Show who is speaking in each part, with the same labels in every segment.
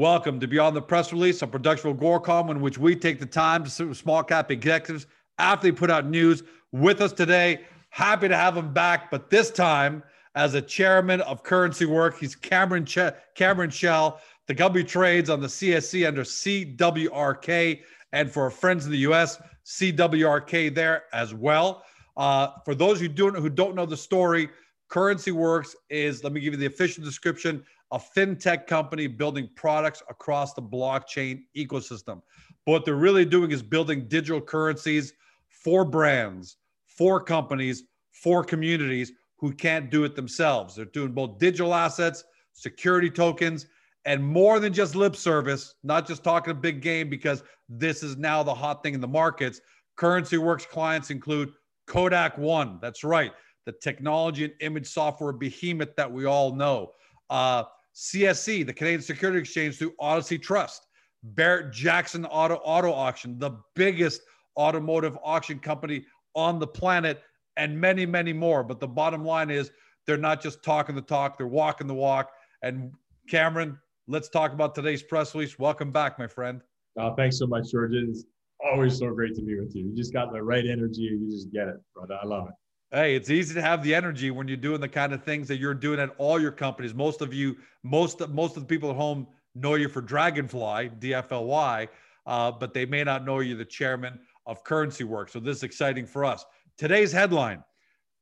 Speaker 1: Welcome to Beyond the Press Release, a production of Agoracom, in which we take the time to sit with small cap executives after they put out news. With us today, happy to have him back, but this time as a chairman of Currency Work. He's Cameron che- Cameron Chell. The company trades on the CSC under CWRK, and for our friends in the US, CWRK there as well. Uh, for those who don't who don't know the story, Currency Works is let me give you the official description a fintech company building products across the blockchain ecosystem. But what they're really doing is building digital currencies for brands, for companies, for communities who can't do it themselves. They're doing both digital assets, security tokens, and more than just lip service, not just talking a big game because this is now the hot thing in the markets. Currency Works clients include Kodak One. That's right. The technology and image software behemoth that we all know. Uh, CSE, the Canadian Security Exchange through Odyssey Trust, Barrett Jackson Auto Auto Auction, the biggest automotive auction company on the planet, and many, many more. But the bottom line is they're not just talking the talk, they're walking the walk. And Cameron, let's talk about today's press release. Welcome back, my friend.
Speaker 2: Uh, thanks so much, George. It's always so great to be with you. You just got the right energy. You just get it, brother. I love it.
Speaker 1: Hey, it's easy to have the energy when you're doing the kind of things that you're doing at all your companies. Most of you, most most of the people at home know you for Dragonfly, DFLY, uh, but they may not know you're the chairman of Currency Works. So this is exciting for us. Today's headline: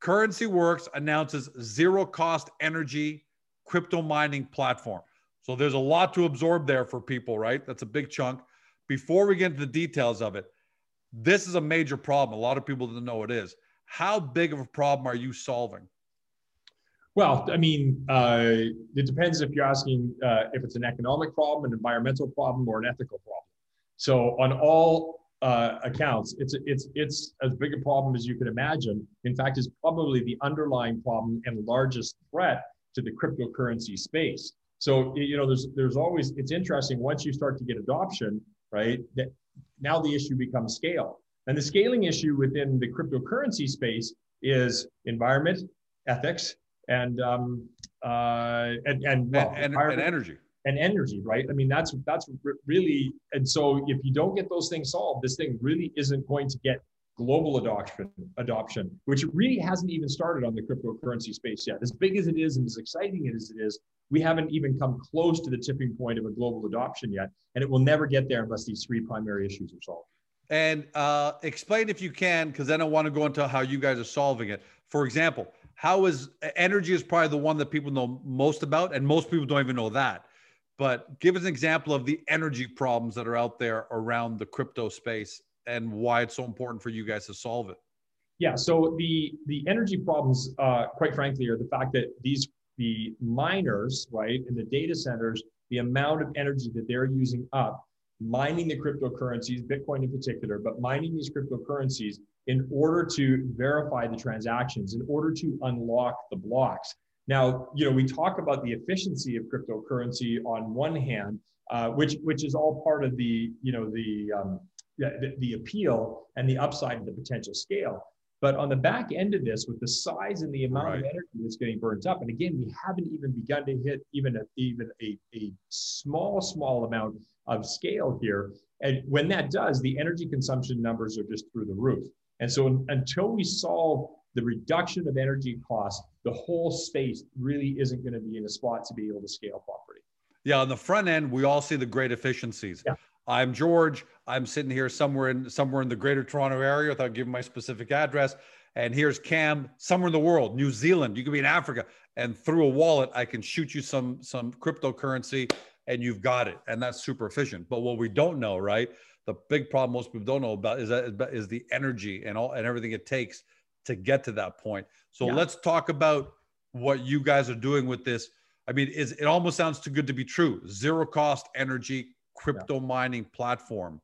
Speaker 1: Currency Works announces zero cost energy crypto mining platform. So there's a lot to absorb there for people, right? That's a big chunk. Before we get into the details of it, this is a major problem. A lot of people don't know it is how big of a problem are you solving?
Speaker 2: Well, I mean, uh, it depends if you're asking uh, if it's an economic problem, an environmental problem, or an ethical problem. So, on all uh, accounts, it's it's it's as big a problem as you could imagine. In fact, it's probably the underlying problem and largest threat to the cryptocurrency space. So, you know, there's there's always it's interesting once you start to get adoption, right? That now the issue becomes scale. And the scaling issue within the cryptocurrency space is environment, ethics, and um, uh, and and,
Speaker 1: well, and, and energy
Speaker 2: and energy, right? I mean, that's that's really and so if you don't get those things solved, this thing really isn't going to get global adoption adoption, which really hasn't even started on the cryptocurrency space yet. As big as it is and as exciting as it is, we haven't even come close to the tipping point of a global adoption yet, and it will never get there unless these three primary issues are solved.
Speaker 1: And uh, explain if you can, because then I want to go into how you guys are solving it. For example, how is energy is probably the one that people know most about, and most people don't even know that. But give us an example of the energy problems that are out there around the crypto space and why it's so important for you guys to solve it.
Speaker 2: Yeah. So the the energy problems, uh, quite frankly, are the fact that these the miners, right, in the data centers, the amount of energy that they're using up mining the cryptocurrencies, Bitcoin in particular, but mining these cryptocurrencies in order to verify the transactions, in order to unlock the blocks. Now, you know, we talk about the efficiency of cryptocurrency on one hand, uh, which which is all part of the you know the, um, the the appeal and the upside of the potential scale. But on the back end of this, with the size and the amount right. of energy that's getting burnt up, and again, we haven't even begun to hit even a, even a, a small, small amount of scale here. And when that does, the energy consumption numbers are just through the roof. And so until we solve the reduction of energy costs, the whole space really isn't going to be in a spot to be able to scale properly.
Speaker 1: Yeah, on the front end, we all see the great efficiencies. Yeah. I'm George. I'm sitting here somewhere in somewhere in the greater Toronto area without giving my specific address. And here's Cam somewhere in the world, New Zealand. You could be in Africa, and through a wallet, I can shoot you some some cryptocurrency, and you've got it. And that's super efficient. But what we don't know, right? The big problem most people don't know about is that is the energy and all and everything it takes to get to that point. So yeah. let's talk about what you guys are doing with this. I mean, is it almost sounds too good to be true? Zero cost energy crypto yeah. mining platform.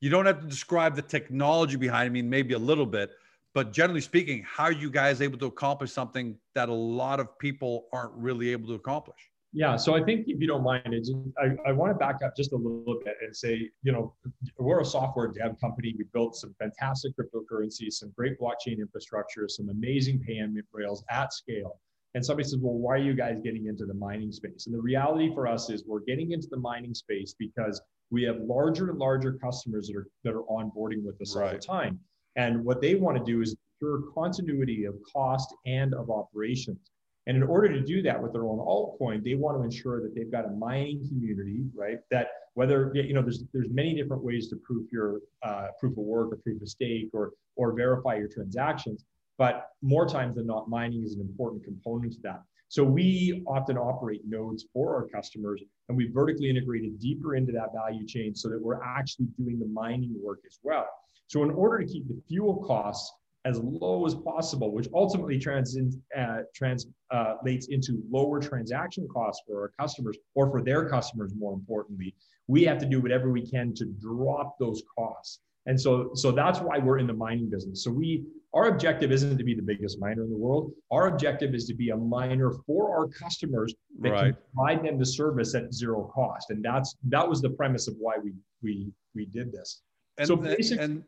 Speaker 1: You don't have to describe the technology behind. I mean, maybe a little bit, but generally speaking, how are you guys able to accomplish something that a lot of people aren't really able to accomplish?
Speaker 2: Yeah, so I think if you don't mind, I, I want to back up just a little bit and say, you know, we're a software dev company. We built some fantastic cryptocurrencies, some great blockchain infrastructure, some amazing payment rails at scale. And somebody says, well, why are you guys getting into the mining space? And the reality for us is we're getting into the mining space because we have larger and larger customers that are that are onboarding with us right. all the time. And what they want to do is ensure continuity of cost and of operations. And in order to do that with their own altcoin, they want to ensure that they've got a mining community, right? That whether you know, there's there's many different ways to proof your uh, proof of work or proof of stake or or verify your transactions. But more times than not, mining is an important component to that. So we often operate nodes for our customers, and we vertically integrated deeper into that value chain so that we're actually doing the mining work as well. So in order to keep the fuel costs as low as possible, which ultimately trans, uh, translates uh, into lower transaction costs for our customers or for their customers, more importantly, we have to do whatever we can to drop those costs. And so, so that's why we're in the mining business. So we, our objective isn't to be the biggest miner in the world. Our objective is to be a miner for our customers that right. can provide them the service at zero cost. And that's that was the premise of why we we we did this.
Speaker 1: And so basically, and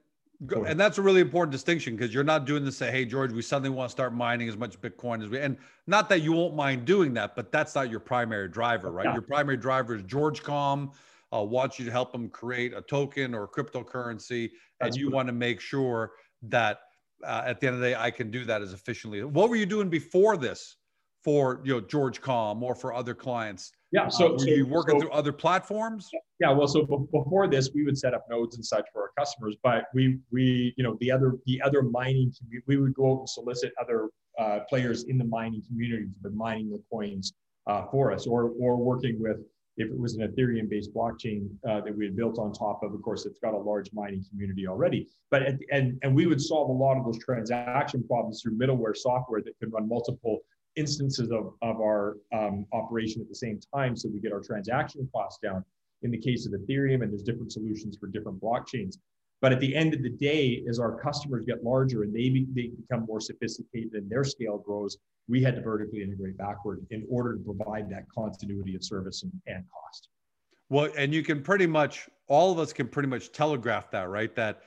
Speaker 1: and that's a really important distinction because you're not doing this say, hey George, we suddenly want to start mining as much Bitcoin as we and not that you won't mind doing that, but that's not your primary driver, right? Yeah. Your primary driver is GeorgeCom uh, wants you to help them create a token or a cryptocurrency, that's and you want to make sure that uh, at the end of the day I can do that as efficiently. What were you doing before this for you know GeorgeCom or for other clients?
Speaker 2: Yeah. So,
Speaker 1: uh, were
Speaker 2: so,
Speaker 1: you working so, through other platforms?
Speaker 2: Yeah. Well, so before this, we would set up nodes and such for our customers, but we we you know the other the other mining we would go out and solicit other uh, players in the mining community to be mining the coins uh, for us, or or working with if it was an Ethereum-based blockchain uh, that we had built on top of. Of course, it's got a large mining community already. But at, and and we would solve a lot of those transaction problems through middleware software that could run multiple instances of, of our um, operation at the same time so we get our transaction costs down in the case of ethereum and there's different solutions for different blockchains but at the end of the day as our customers get larger and they, be, they become more sophisticated and their scale grows we had to vertically integrate backward in order to provide that continuity of service and, and cost
Speaker 1: well and you can pretty much all of us can pretty much telegraph that right that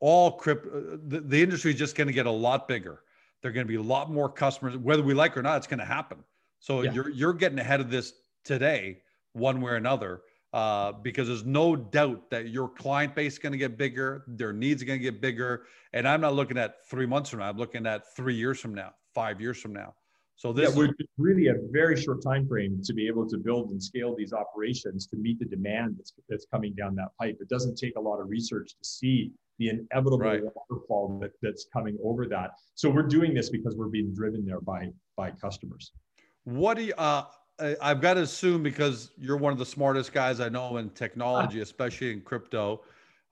Speaker 1: all crypto uh, the, the industry is just going to get a lot bigger there are going to be a lot more customers, whether we like or not. It's going to happen. So yeah. you're you're getting ahead of this today, one way or another, uh, because there's no doubt that your client base is going to get bigger, their needs are going to get bigger, and I'm not looking at three months from now. I'm looking at three years from now, five years from now. So this
Speaker 2: yeah, we're really a very short time frame to be able to build and scale these operations to meet the demand that's, that's coming down that pipe. It doesn't take a lot of research to see the inevitable right. waterfall that, that's coming over that. So we're doing this because we're being driven there by by customers.
Speaker 1: What do you? Uh, I've got to assume because you're one of the smartest guys I know in technology, especially in crypto.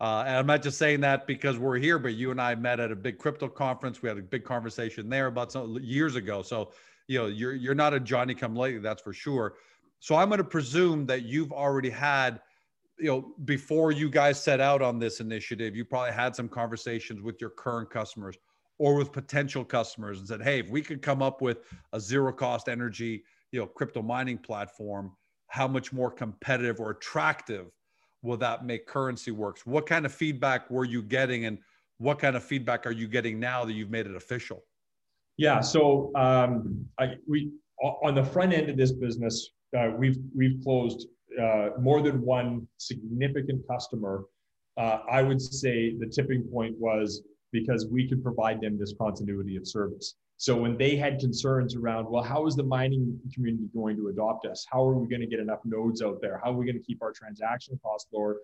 Speaker 1: Uh, and I'm not just saying that because we're here, but you and I met at a big crypto conference. We had a big conversation there about some years ago. So you know you're you're not a Johnny come lately, that's for sure. So I'm going to presume that you've already had you know, before you guys set out on this initiative, you probably had some conversations with your current customers or with potential customers and said, hey, if we could come up with a zero cost energy, you know, crypto mining platform, how much more competitive or attractive will that make currency works? What kind of feedback were you getting and what kind of feedback are you getting now that you've made it official?
Speaker 2: Yeah, so um, I, we on the front end of this business, uh, we've we've closed uh, more than one significant customer, uh, I would say the tipping point was because we could provide them this continuity of service. So when they had concerns around, well, how is the mining community going to adopt us? How are we going to get enough nodes out there? How are we going to keep our transaction costs lower?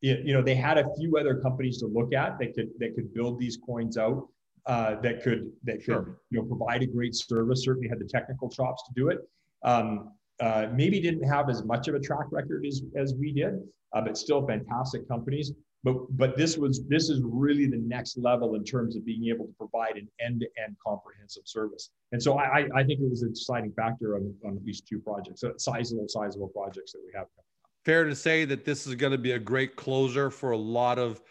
Speaker 2: you know, they had a few other companies to look at that could that could build these coins out. Uh, that could that sure. could you know provide a great service. Certainly had the technical chops to do it. Um, uh, maybe didn't have as much of a track record as, as we did, uh, but still fantastic companies. But but this was this is really the next level in terms of being able to provide an end-to-end comprehensive service. And so I, I think it was a deciding factor on, on at least two projects, sizable sizable projects that we have.
Speaker 1: Fair to say that this is going to be a great closer for a lot of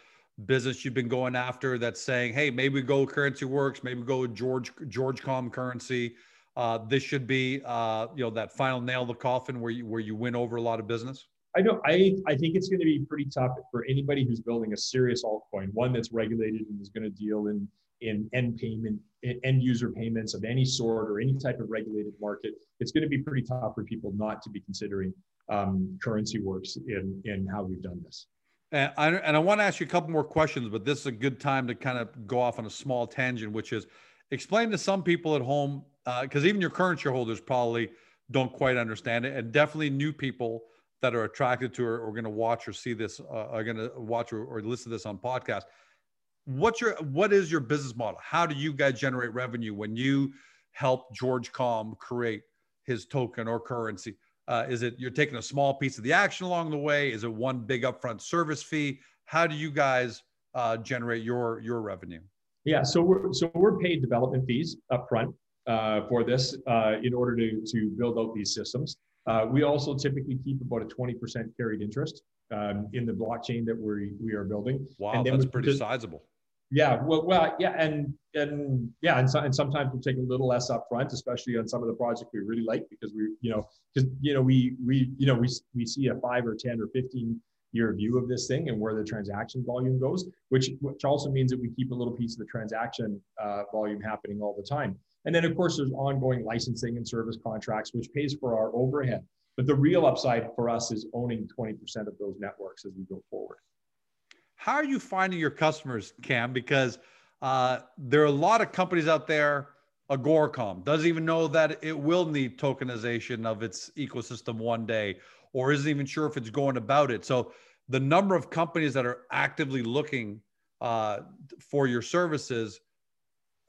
Speaker 1: business you've been going after that's saying, hey, maybe go currency works, maybe go George GeorgeCom currency uh, this should be uh, you know that final nail in the coffin where you where you win over a lot of business?
Speaker 2: I know I I think it's going to be pretty tough for anybody who's building a serious altcoin, one that's regulated and is going to deal in in end payment, end user payments of any sort or any type of regulated market, it's going to be pretty tough for people not to be considering um, currency works in, in how we've done this.
Speaker 1: And I, and I want to ask you a couple more questions, but this is a good time to kind of go off on a small tangent, which is explain to some people at home, because uh, even your current shareholders probably don't quite understand it, and definitely new people that are attracted to or, or going to watch or see this, uh, are going to watch or, or listen to this on podcast. What's your what is your business model? How do you guys generate revenue when you help George Com create his token or currency? Uh, is it you're taking a small piece of the action along the way? Is it one big upfront service fee? How do you guys uh, generate your your revenue?
Speaker 2: Yeah, so we're so we're paid development fees upfront uh, for this uh, in order to to build out these systems. Uh, we also typically keep about a 20% carried interest um, in the blockchain that we we are building.
Speaker 1: Wow, and that's pretty just, sizable.
Speaker 2: Yeah, well, well, yeah, and and yeah, and, so, and sometimes we'll take a little less upfront, especially on some of the projects we really like because we, you know, because you know we we you know we we see a five or ten or fifteen year view of this thing and where the transaction volume goes, which which also means that we keep a little piece of the transaction uh, volume happening all the time. And then of course there's ongoing licensing and service contracts, which pays for our overhead. But the real upside for us is owning 20% of those networks as we go forward.
Speaker 1: How are you finding your customers, Cam? Because uh, there are a lot of companies out there. Agoracom doesn't even know that it will need tokenization of its ecosystem one day, or isn't even sure if it's going about it. So the number of companies that are actively looking uh, for your services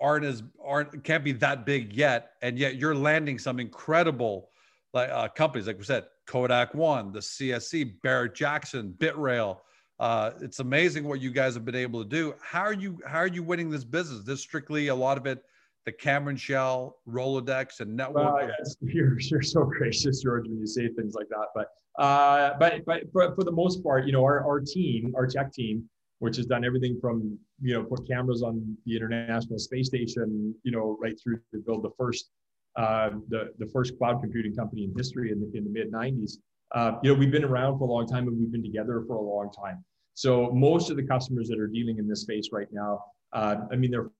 Speaker 1: aren't as aren't can't be that big yet, and yet you're landing some incredible like uh, companies like we said, Kodak One, the CSE, Barrett Jackson, BitRail. Uh, it's amazing what you guys have been able to do. How are you how are you winning this business? This strictly a lot of it the Cameron Chell, Rolodex, and network.
Speaker 2: Well, yes, you're, you're so gracious, George, when you say things like that. But uh, but but for, for the most part, you know, our, our team, our tech team, which has done everything from you know put cameras on the International Space Station, you know, right through to build the first uh, the the first cloud computing company in history in the in the mid '90s. Uh, you know, we've been around for a long time and we've been together for a long time. So most of the customers that are dealing in this space right now, uh, I mean, they're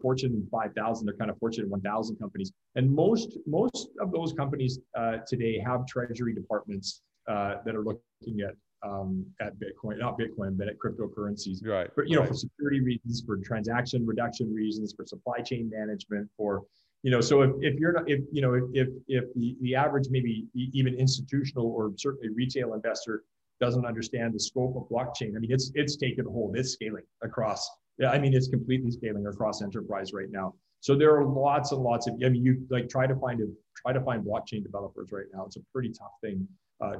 Speaker 2: Fortune 5,000, they're kind of Fortune 1,000 companies, and most most of those companies uh, today have treasury departments uh, that are looking at um, at Bitcoin, not Bitcoin, but at cryptocurrencies.
Speaker 1: Right.
Speaker 2: But you know,
Speaker 1: right.
Speaker 2: for security reasons, for transaction reduction reasons, for supply chain management, for you know, so if, if you're not, if you know, if if, if the, the average maybe even institutional or certainly retail investor doesn't understand the scope of blockchain, I mean, it's it's taken hold, it's scaling across yeah, I mean, it's completely scaling across enterprise right now. So there are lots and lots of. I mean, you like try to find a try to find blockchain developers right now. It's a pretty tough thing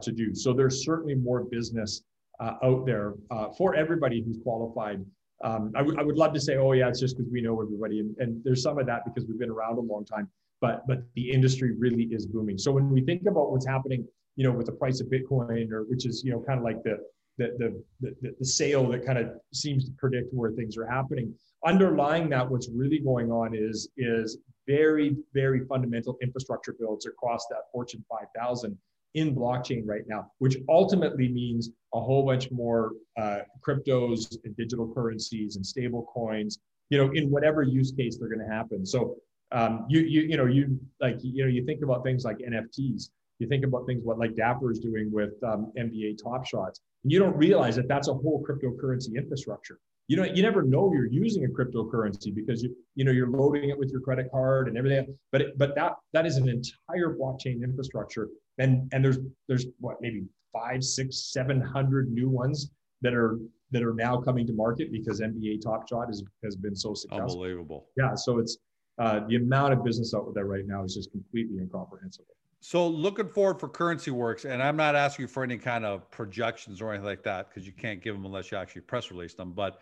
Speaker 2: to do. So there's certainly more business uh, out there uh, for everybody who's qualified. Um, I, w- I would love to say, oh yeah, it's just because we know everybody, and, and there's some of that because we've been around a long time. But but the industry really is booming. So when we think about what's happening, you know, with the price of Bitcoin, or which is you know kind of like the the, the, the, the sale that kind of seems to predict where things are happening. Underlying that, what's really going on is, is very, very fundamental infrastructure builds across that Fortune 5000 in blockchain right now, which ultimately means a whole bunch more uh, cryptos and digital currencies and stable coins, you know, in whatever use case they're going to happen. So um, you, you, you know, you like, you know, you think about things like NFTs. You think about things what like Dapper is doing with um, NBA Top Shots. And you don't realize that that's a whole cryptocurrency infrastructure. You know, you never know you're using a cryptocurrency because you you know you're loading it with your credit card and everything. But it, but that that is an entire blockchain infrastructure. And and there's there's what maybe five, six, seven hundred new ones that are that are now coming to market because NBA Top Shot has has been so successful.
Speaker 1: Unbelievable.
Speaker 2: Yeah. So it's uh, the amount of business out there right now is just completely incomprehensible.
Speaker 1: So looking forward for Currency Works, and I'm not asking you for any kind of projections or anything like that because you can't give them unless you actually press release them. But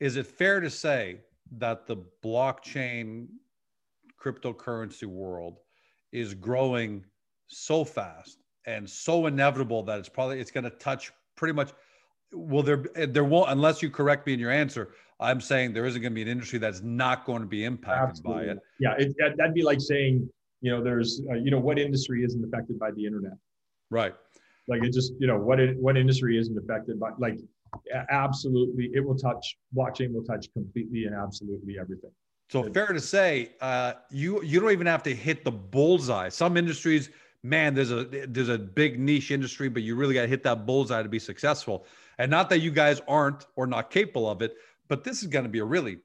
Speaker 1: is it fair to say that the blockchain cryptocurrency world is growing so fast and so inevitable that it's probably it's going to touch pretty much will there there won't unless you correct me in your answer i'm saying there isn't going to be an industry that's not going to be impacted Absolutely. by it
Speaker 2: yeah it, that'd be like saying you know, there's, uh, you know, what industry isn't affected by the internet?
Speaker 1: Right.
Speaker 2: Like it just, you know, what, it, what industry isn't affected by, like, absolutely, it will touch blockchain will touch completely and absolutely everything.
Speaker 1: So fair to say, uh, you you don't even have to hit the bullseye. Some industries, man, there's a there's a big niche industry, but you really got to hit that bullseye to be successful. And not that you guys aren't or not capable of it, but this is going to be a really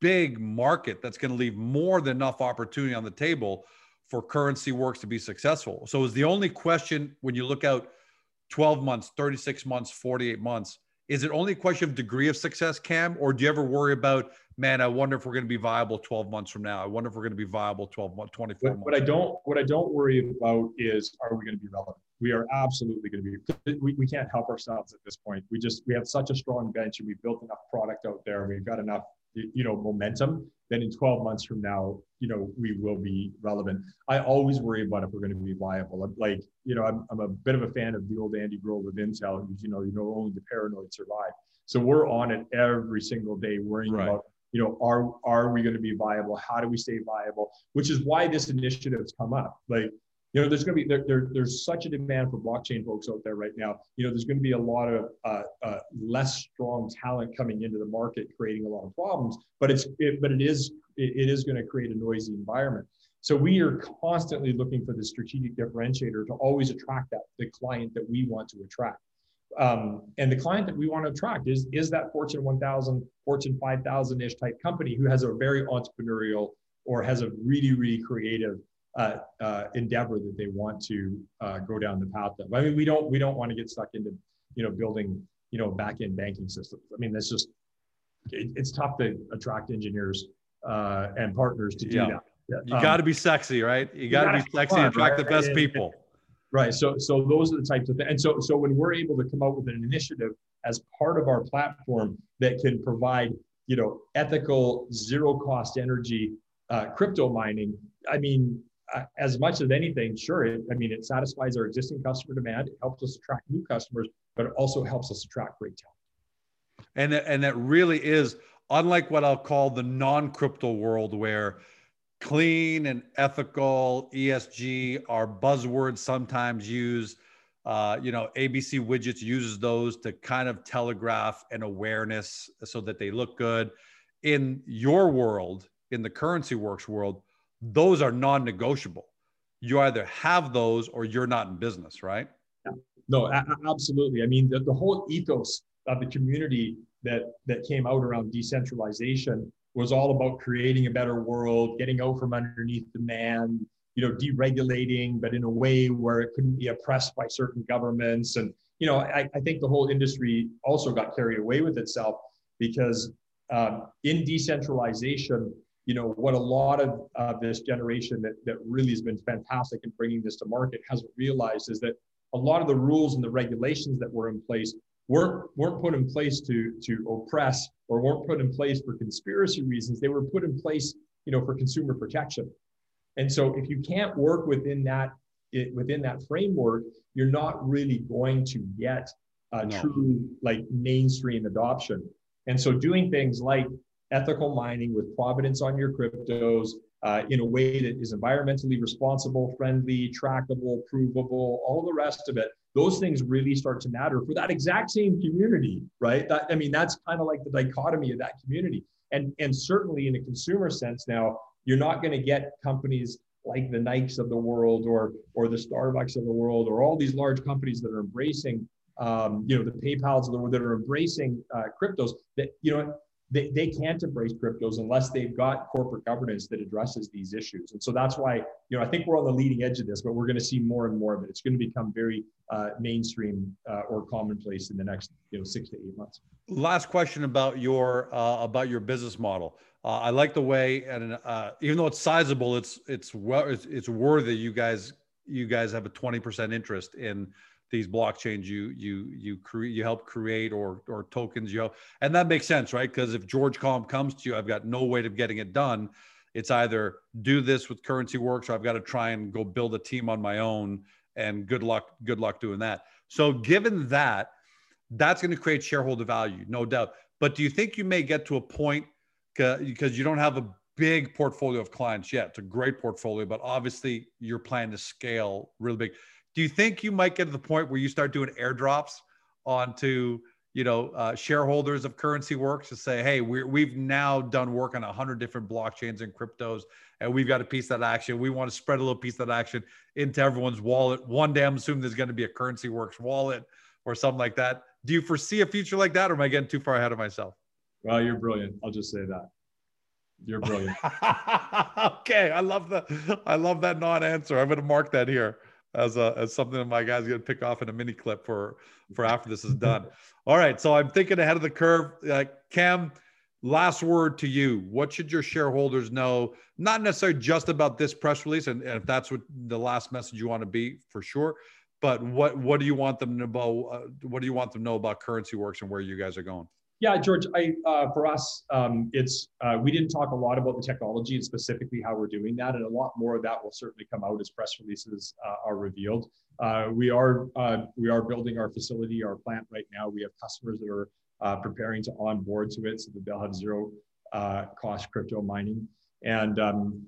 Speaker 1: big market that's going to leave more than enough opportunity on the table for currency works to be successful. So is the only question when you look out 12 months, 36 months, 48 months, is it only a question of degree of success, Cam, or do you ever worry about, man, I wonder if we're going to be viable 12 months from now. I wonder if we're going to be viable 12 months, 24
Speaker 2: what,
Speaker 1: months.
Speaker 2: What I don't, what I don't worry about is, are we going to be relevant? We are absolutely going to be. We, we can't help ourselves at this point. We just we have such a strong bench, and we've built enough product out there. We've got enough you know momentum then in 12 months from now you know we will be relevant i always worry about if we're going to be viable I'm like you know I'm, I'm a bit of a fan of the old andy grove of intel who's you know you know only the paranoid survive so we're on it every single day worrying right. about you know are are we going to be viable how do we stay viable which is why this initiative has come up like you know, there's going to be there, there, there's such a demand for blockchain folks out there right now. You know, there's going to be a lot of uh, uh, less strong talent coming into the market, creating a lot of problems. But it's it, but it is it, it is going to create a noisy environment. So we are constantly looking for the strategic differentiator to always attract that the client that we want to attract. Um, and the client that we want to attract is is that Fortune 1000, Fortune 5000 ish type company who has a very entrepreneurial or has a really really creative uh, uh, endeavor that they want to uh, go down the path of. I mean, we don't we don't want to get stuck into you know building you know back end banking systems. I mean, that's just it, it's tough to attract engineers uh, and partners to do
Speaker 1: yeah.
Speaker 2: that.
Speaker 1: You um, got to be sexy, right? You, got to be sexy fun, and attract right? the best and, people.
Speaker 2: Right. So so those are the types of things. And so so when we're able to come up with an initiative as part of our platform that can provide you know ethical zero cost energy uh, crypto mining, I mean as much as anything, sure, it, I mean, it satisfies our existing customer demand. It helps us attract new customers, but it also helps us attract great talent.
Speaker 1: And, and that really is unlike what I'll call the non crypto world where clean and ethical ESG are buzzwords sometimes used. Uh, you know, ABC widgets uses those to kind of telegraph an awareness so that they look good. In your world, in the currency works world, those are non-negotiable. You either have those or you're not in business, right?
Speaker 2: No, absolutely. I mean, the, the whole ethos of the community that that came out around decentralization was all about creating a better world, getting out from underneath the man, you know, deregulating, but in a way where it couldn't be oppressed by certain governments. And, you know, I, I think the whole industry also got carried away with itself because um, in decentralization, you know what a lot of uh, this generation that, that really has been fantastic in bringing this to market hasn't realized is that a lot of the rules and the regulations that were in place weren't weren't put in place to to oppress or weren't put in place for conspiracy reasons they were put in place you know for consumer protection and so if you can't work within that it, within that framework you're not really going to get a no. true like mainstream adoption and so doing things like ethical mining with providence on your cryptos uh, in a way that is environmentally responsible, friendly, trackable, provable, all the rest of it. Those things really start to matter for that exact same community, right? That, I mean, that's kind of like the dichotomy of that community. And, and certainly in a consumer sense now, you're not going to get companies like the Nikes of the world or, or the Starbucks of the world or all these large companies that are embracing um, you know, the PayPal's of the world that are embracing uh, cryptos that, you know, they, they can't embrace cryptos unless they've got corporate governance that addresses these issues. And so that's why, you know, I think we're on the leading edge of this, but we're going to see more and more of it. It's going to become very uh, mainstream uh, or commonplace in the next, you know, six to eight months.
Speaker 1: Last question about your uh, about your business model. Uh, I like the way, and uh, even though it's sizable, it's it's well, it's, it's worthy. You guys you guys have a twenty percent interest in these blockchains you you you create you help create or or tokens you help, and that makes sense right? Because if George Com comes to you i've got no way of getting it done. It's either do this with currency works or i've got to try and go build a team on my own and good luck good luck doing that. So given that that's going to create shareholder value no doubt. But do you think you may get to a point because you don't have a big portfolio of clients yet. It's a great portfolio but obviously you're planning to scale really big do you think you might get to the point where you start doing airdrops onto you know, uh, shareholders of Currency Works to say, hey, we we've now done work on a hundred different blockchains and cryptos, and we've got a piece of that action. We want to spread a little piece of that action into everyone's wallet. One day, I'm assuming there's going to be a Currency Works wallet or something like that. Do you foresee a future like that, or am I getting too far ahead of myself?
Speaker 2: Well, you're brilliant. I'll just say that. You're brilliant.
Speaker 1: okay, I love the I love that non-answer. I'm going to mark that here as a as something that my guys going to pick off in a mini clip for for after this is done. All right, so I'm thinking ahead of the curve. Uh, Cam, last word to you. What should your shareholders know? Not necessarily just about this press release, and, and if that's what the last message you want to be, for sure. But what what do you want them to know? Uh, what do you want them to know about Currency Works and where you guys are going?
Speaker 2: Yeah, George. I uh, for us, um, it's uh, we didn't talk a lot about the technology and specifically how we're doing that, and a lot more of that will certainly come out as press releases uh, are revealed. Uh, we are uh, we are building our facility, our plant right now. We have customers that are uh, preparing to onboard to it, so that they'll have zero cost crypto mining. And um,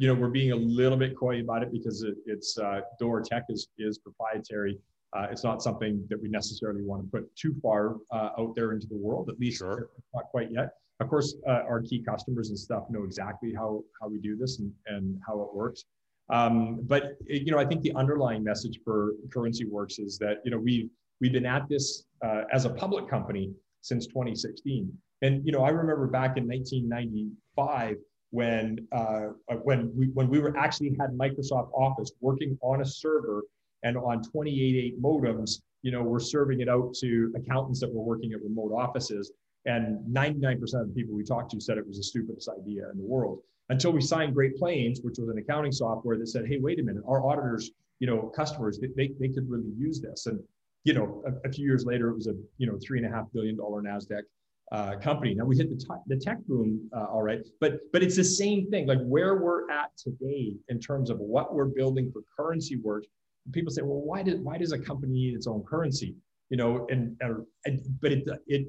Speaker 2: you know, we're being a little bit coy about it because it, it's our tech is is proprietary uh, it's not something that we necessarily want to put too far uh, out there into the world, at least sure. not quite yet. Of course, uh, our key customers and stuff know exactly how, how we do this and, and how it works. Um, but you know, I think the underlying message for Currency Works is that you know we've we've been at this uh, as a public company since 2016. And you know, I remember back in 1995 when uh, when we when we were actually had Microsoft Office working on a server and on 28.8 modems, you know, we're serving it out to accountants that were working at remote offices. And 99% of the people we talked to said it was the stupidest idea in the world. Until we signed Great Plains, which was an accounting software that said, hey, wait a minute, our auditors, you know, customers, they, they, they could really use this. And, you know, a, a, few years later, it was a, you know, three and a half billion dollar NASDAQ uh, company. Now we hit the, t- the tech boom, uh, all right, but but it's the same thing. Like where we're at today in terms of what we're building for currency work people say, well, why did why does a company need its own currency? You know, and, and but it it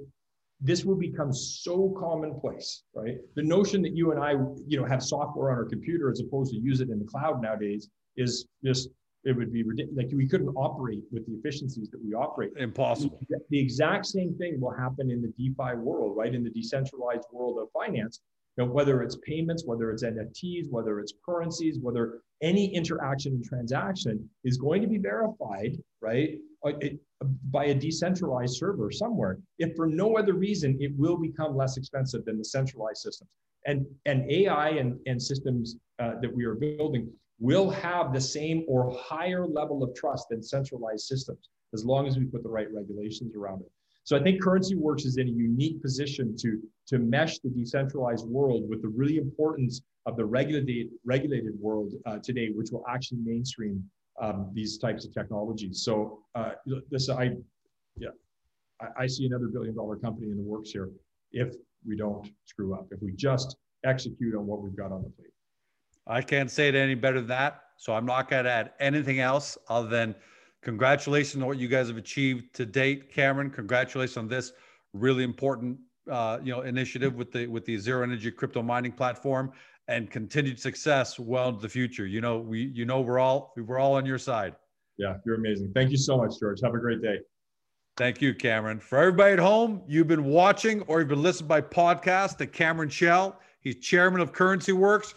Speaker 2: this will become so commonplace, right? The notion that you and I, you know, have software on our computer as opposed to use it in the cloud nowadays is just it would be ridiculous. Like we couldn't operate with the efficiencies that we operate.
Speaker 1: Impossible.
Speaker 2: The exact same thing will happen in the DeFi world, right? In the decentralized world of finance, know, whether it's payments, whether it's NFTs, whether it's currencies, whether any interaction and transaction is going to be verified, right, uh, by a decentralized server somewhere. If for no other reason, it will become less expensive than the centralized systems. And, and AI and, and systems uh, that we are building will have the same or higher level of trust than centralized systems, as long as we put the right regulations around it. So I think Currency Works is in a unique position to, to mesh the decentralized world with the really importance of the regulated, regulated world uh, today, which will actually mainstream um, these types of technologies. So uh, this, I, yeah, I, I see another billion dollar company in the works here if we don't screw up, if we just execute on what we've got on the plate.
Speaker 1: I can't say it any better than that. So I'm not going to add anything else other than congratulations on what you guys have achieved to date, Cameron. Congratulations on this really important uh, you know initiative with the with the zero energy crypto mining platform and continued success well into the future. You know, we you know we're all we're all on your side.
Speaker 2: Yeah, you're amazing. Thank you so much, George. Have a great day.
Speaker 1: Thank you, Cameron. For everybody at home, you've been watching or you've been listening by podcast to Cameron Chell. He's chairman of Currency Works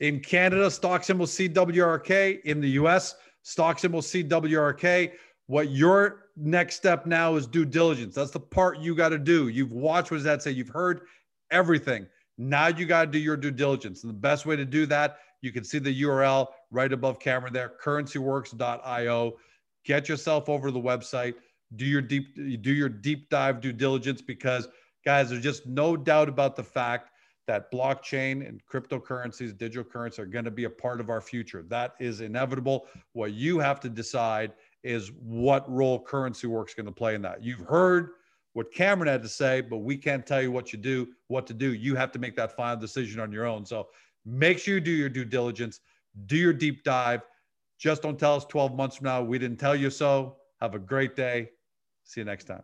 Speaker 1: in Canada, stock symbol CWRK. In the US, stock symbol CWRK. What your next step now is due diligence. That's the part you got to do. You've watched what does that say? You've heard everything. Now you got to do your due diligence. And the best way to do that, you can see the URL right above camera there, currencyworks.io. Get yourself over to the website. Do your deep do your deep dive due diligence because guys, there's just no doubt about the fact that blockchain and cryptocurrencies, digital currencies are going to be a part of our future. That is inevitable. What you have to decide is what role currency works going to play in that. You've heard what Cameron had to say, but we can't tell you what you do, what to do. You have to make that final decision on your own. So make sure you do your due diligence, do your deep dive. Just don't tell us 12 months from now we didn't tell you so. Have a great day. See you next time.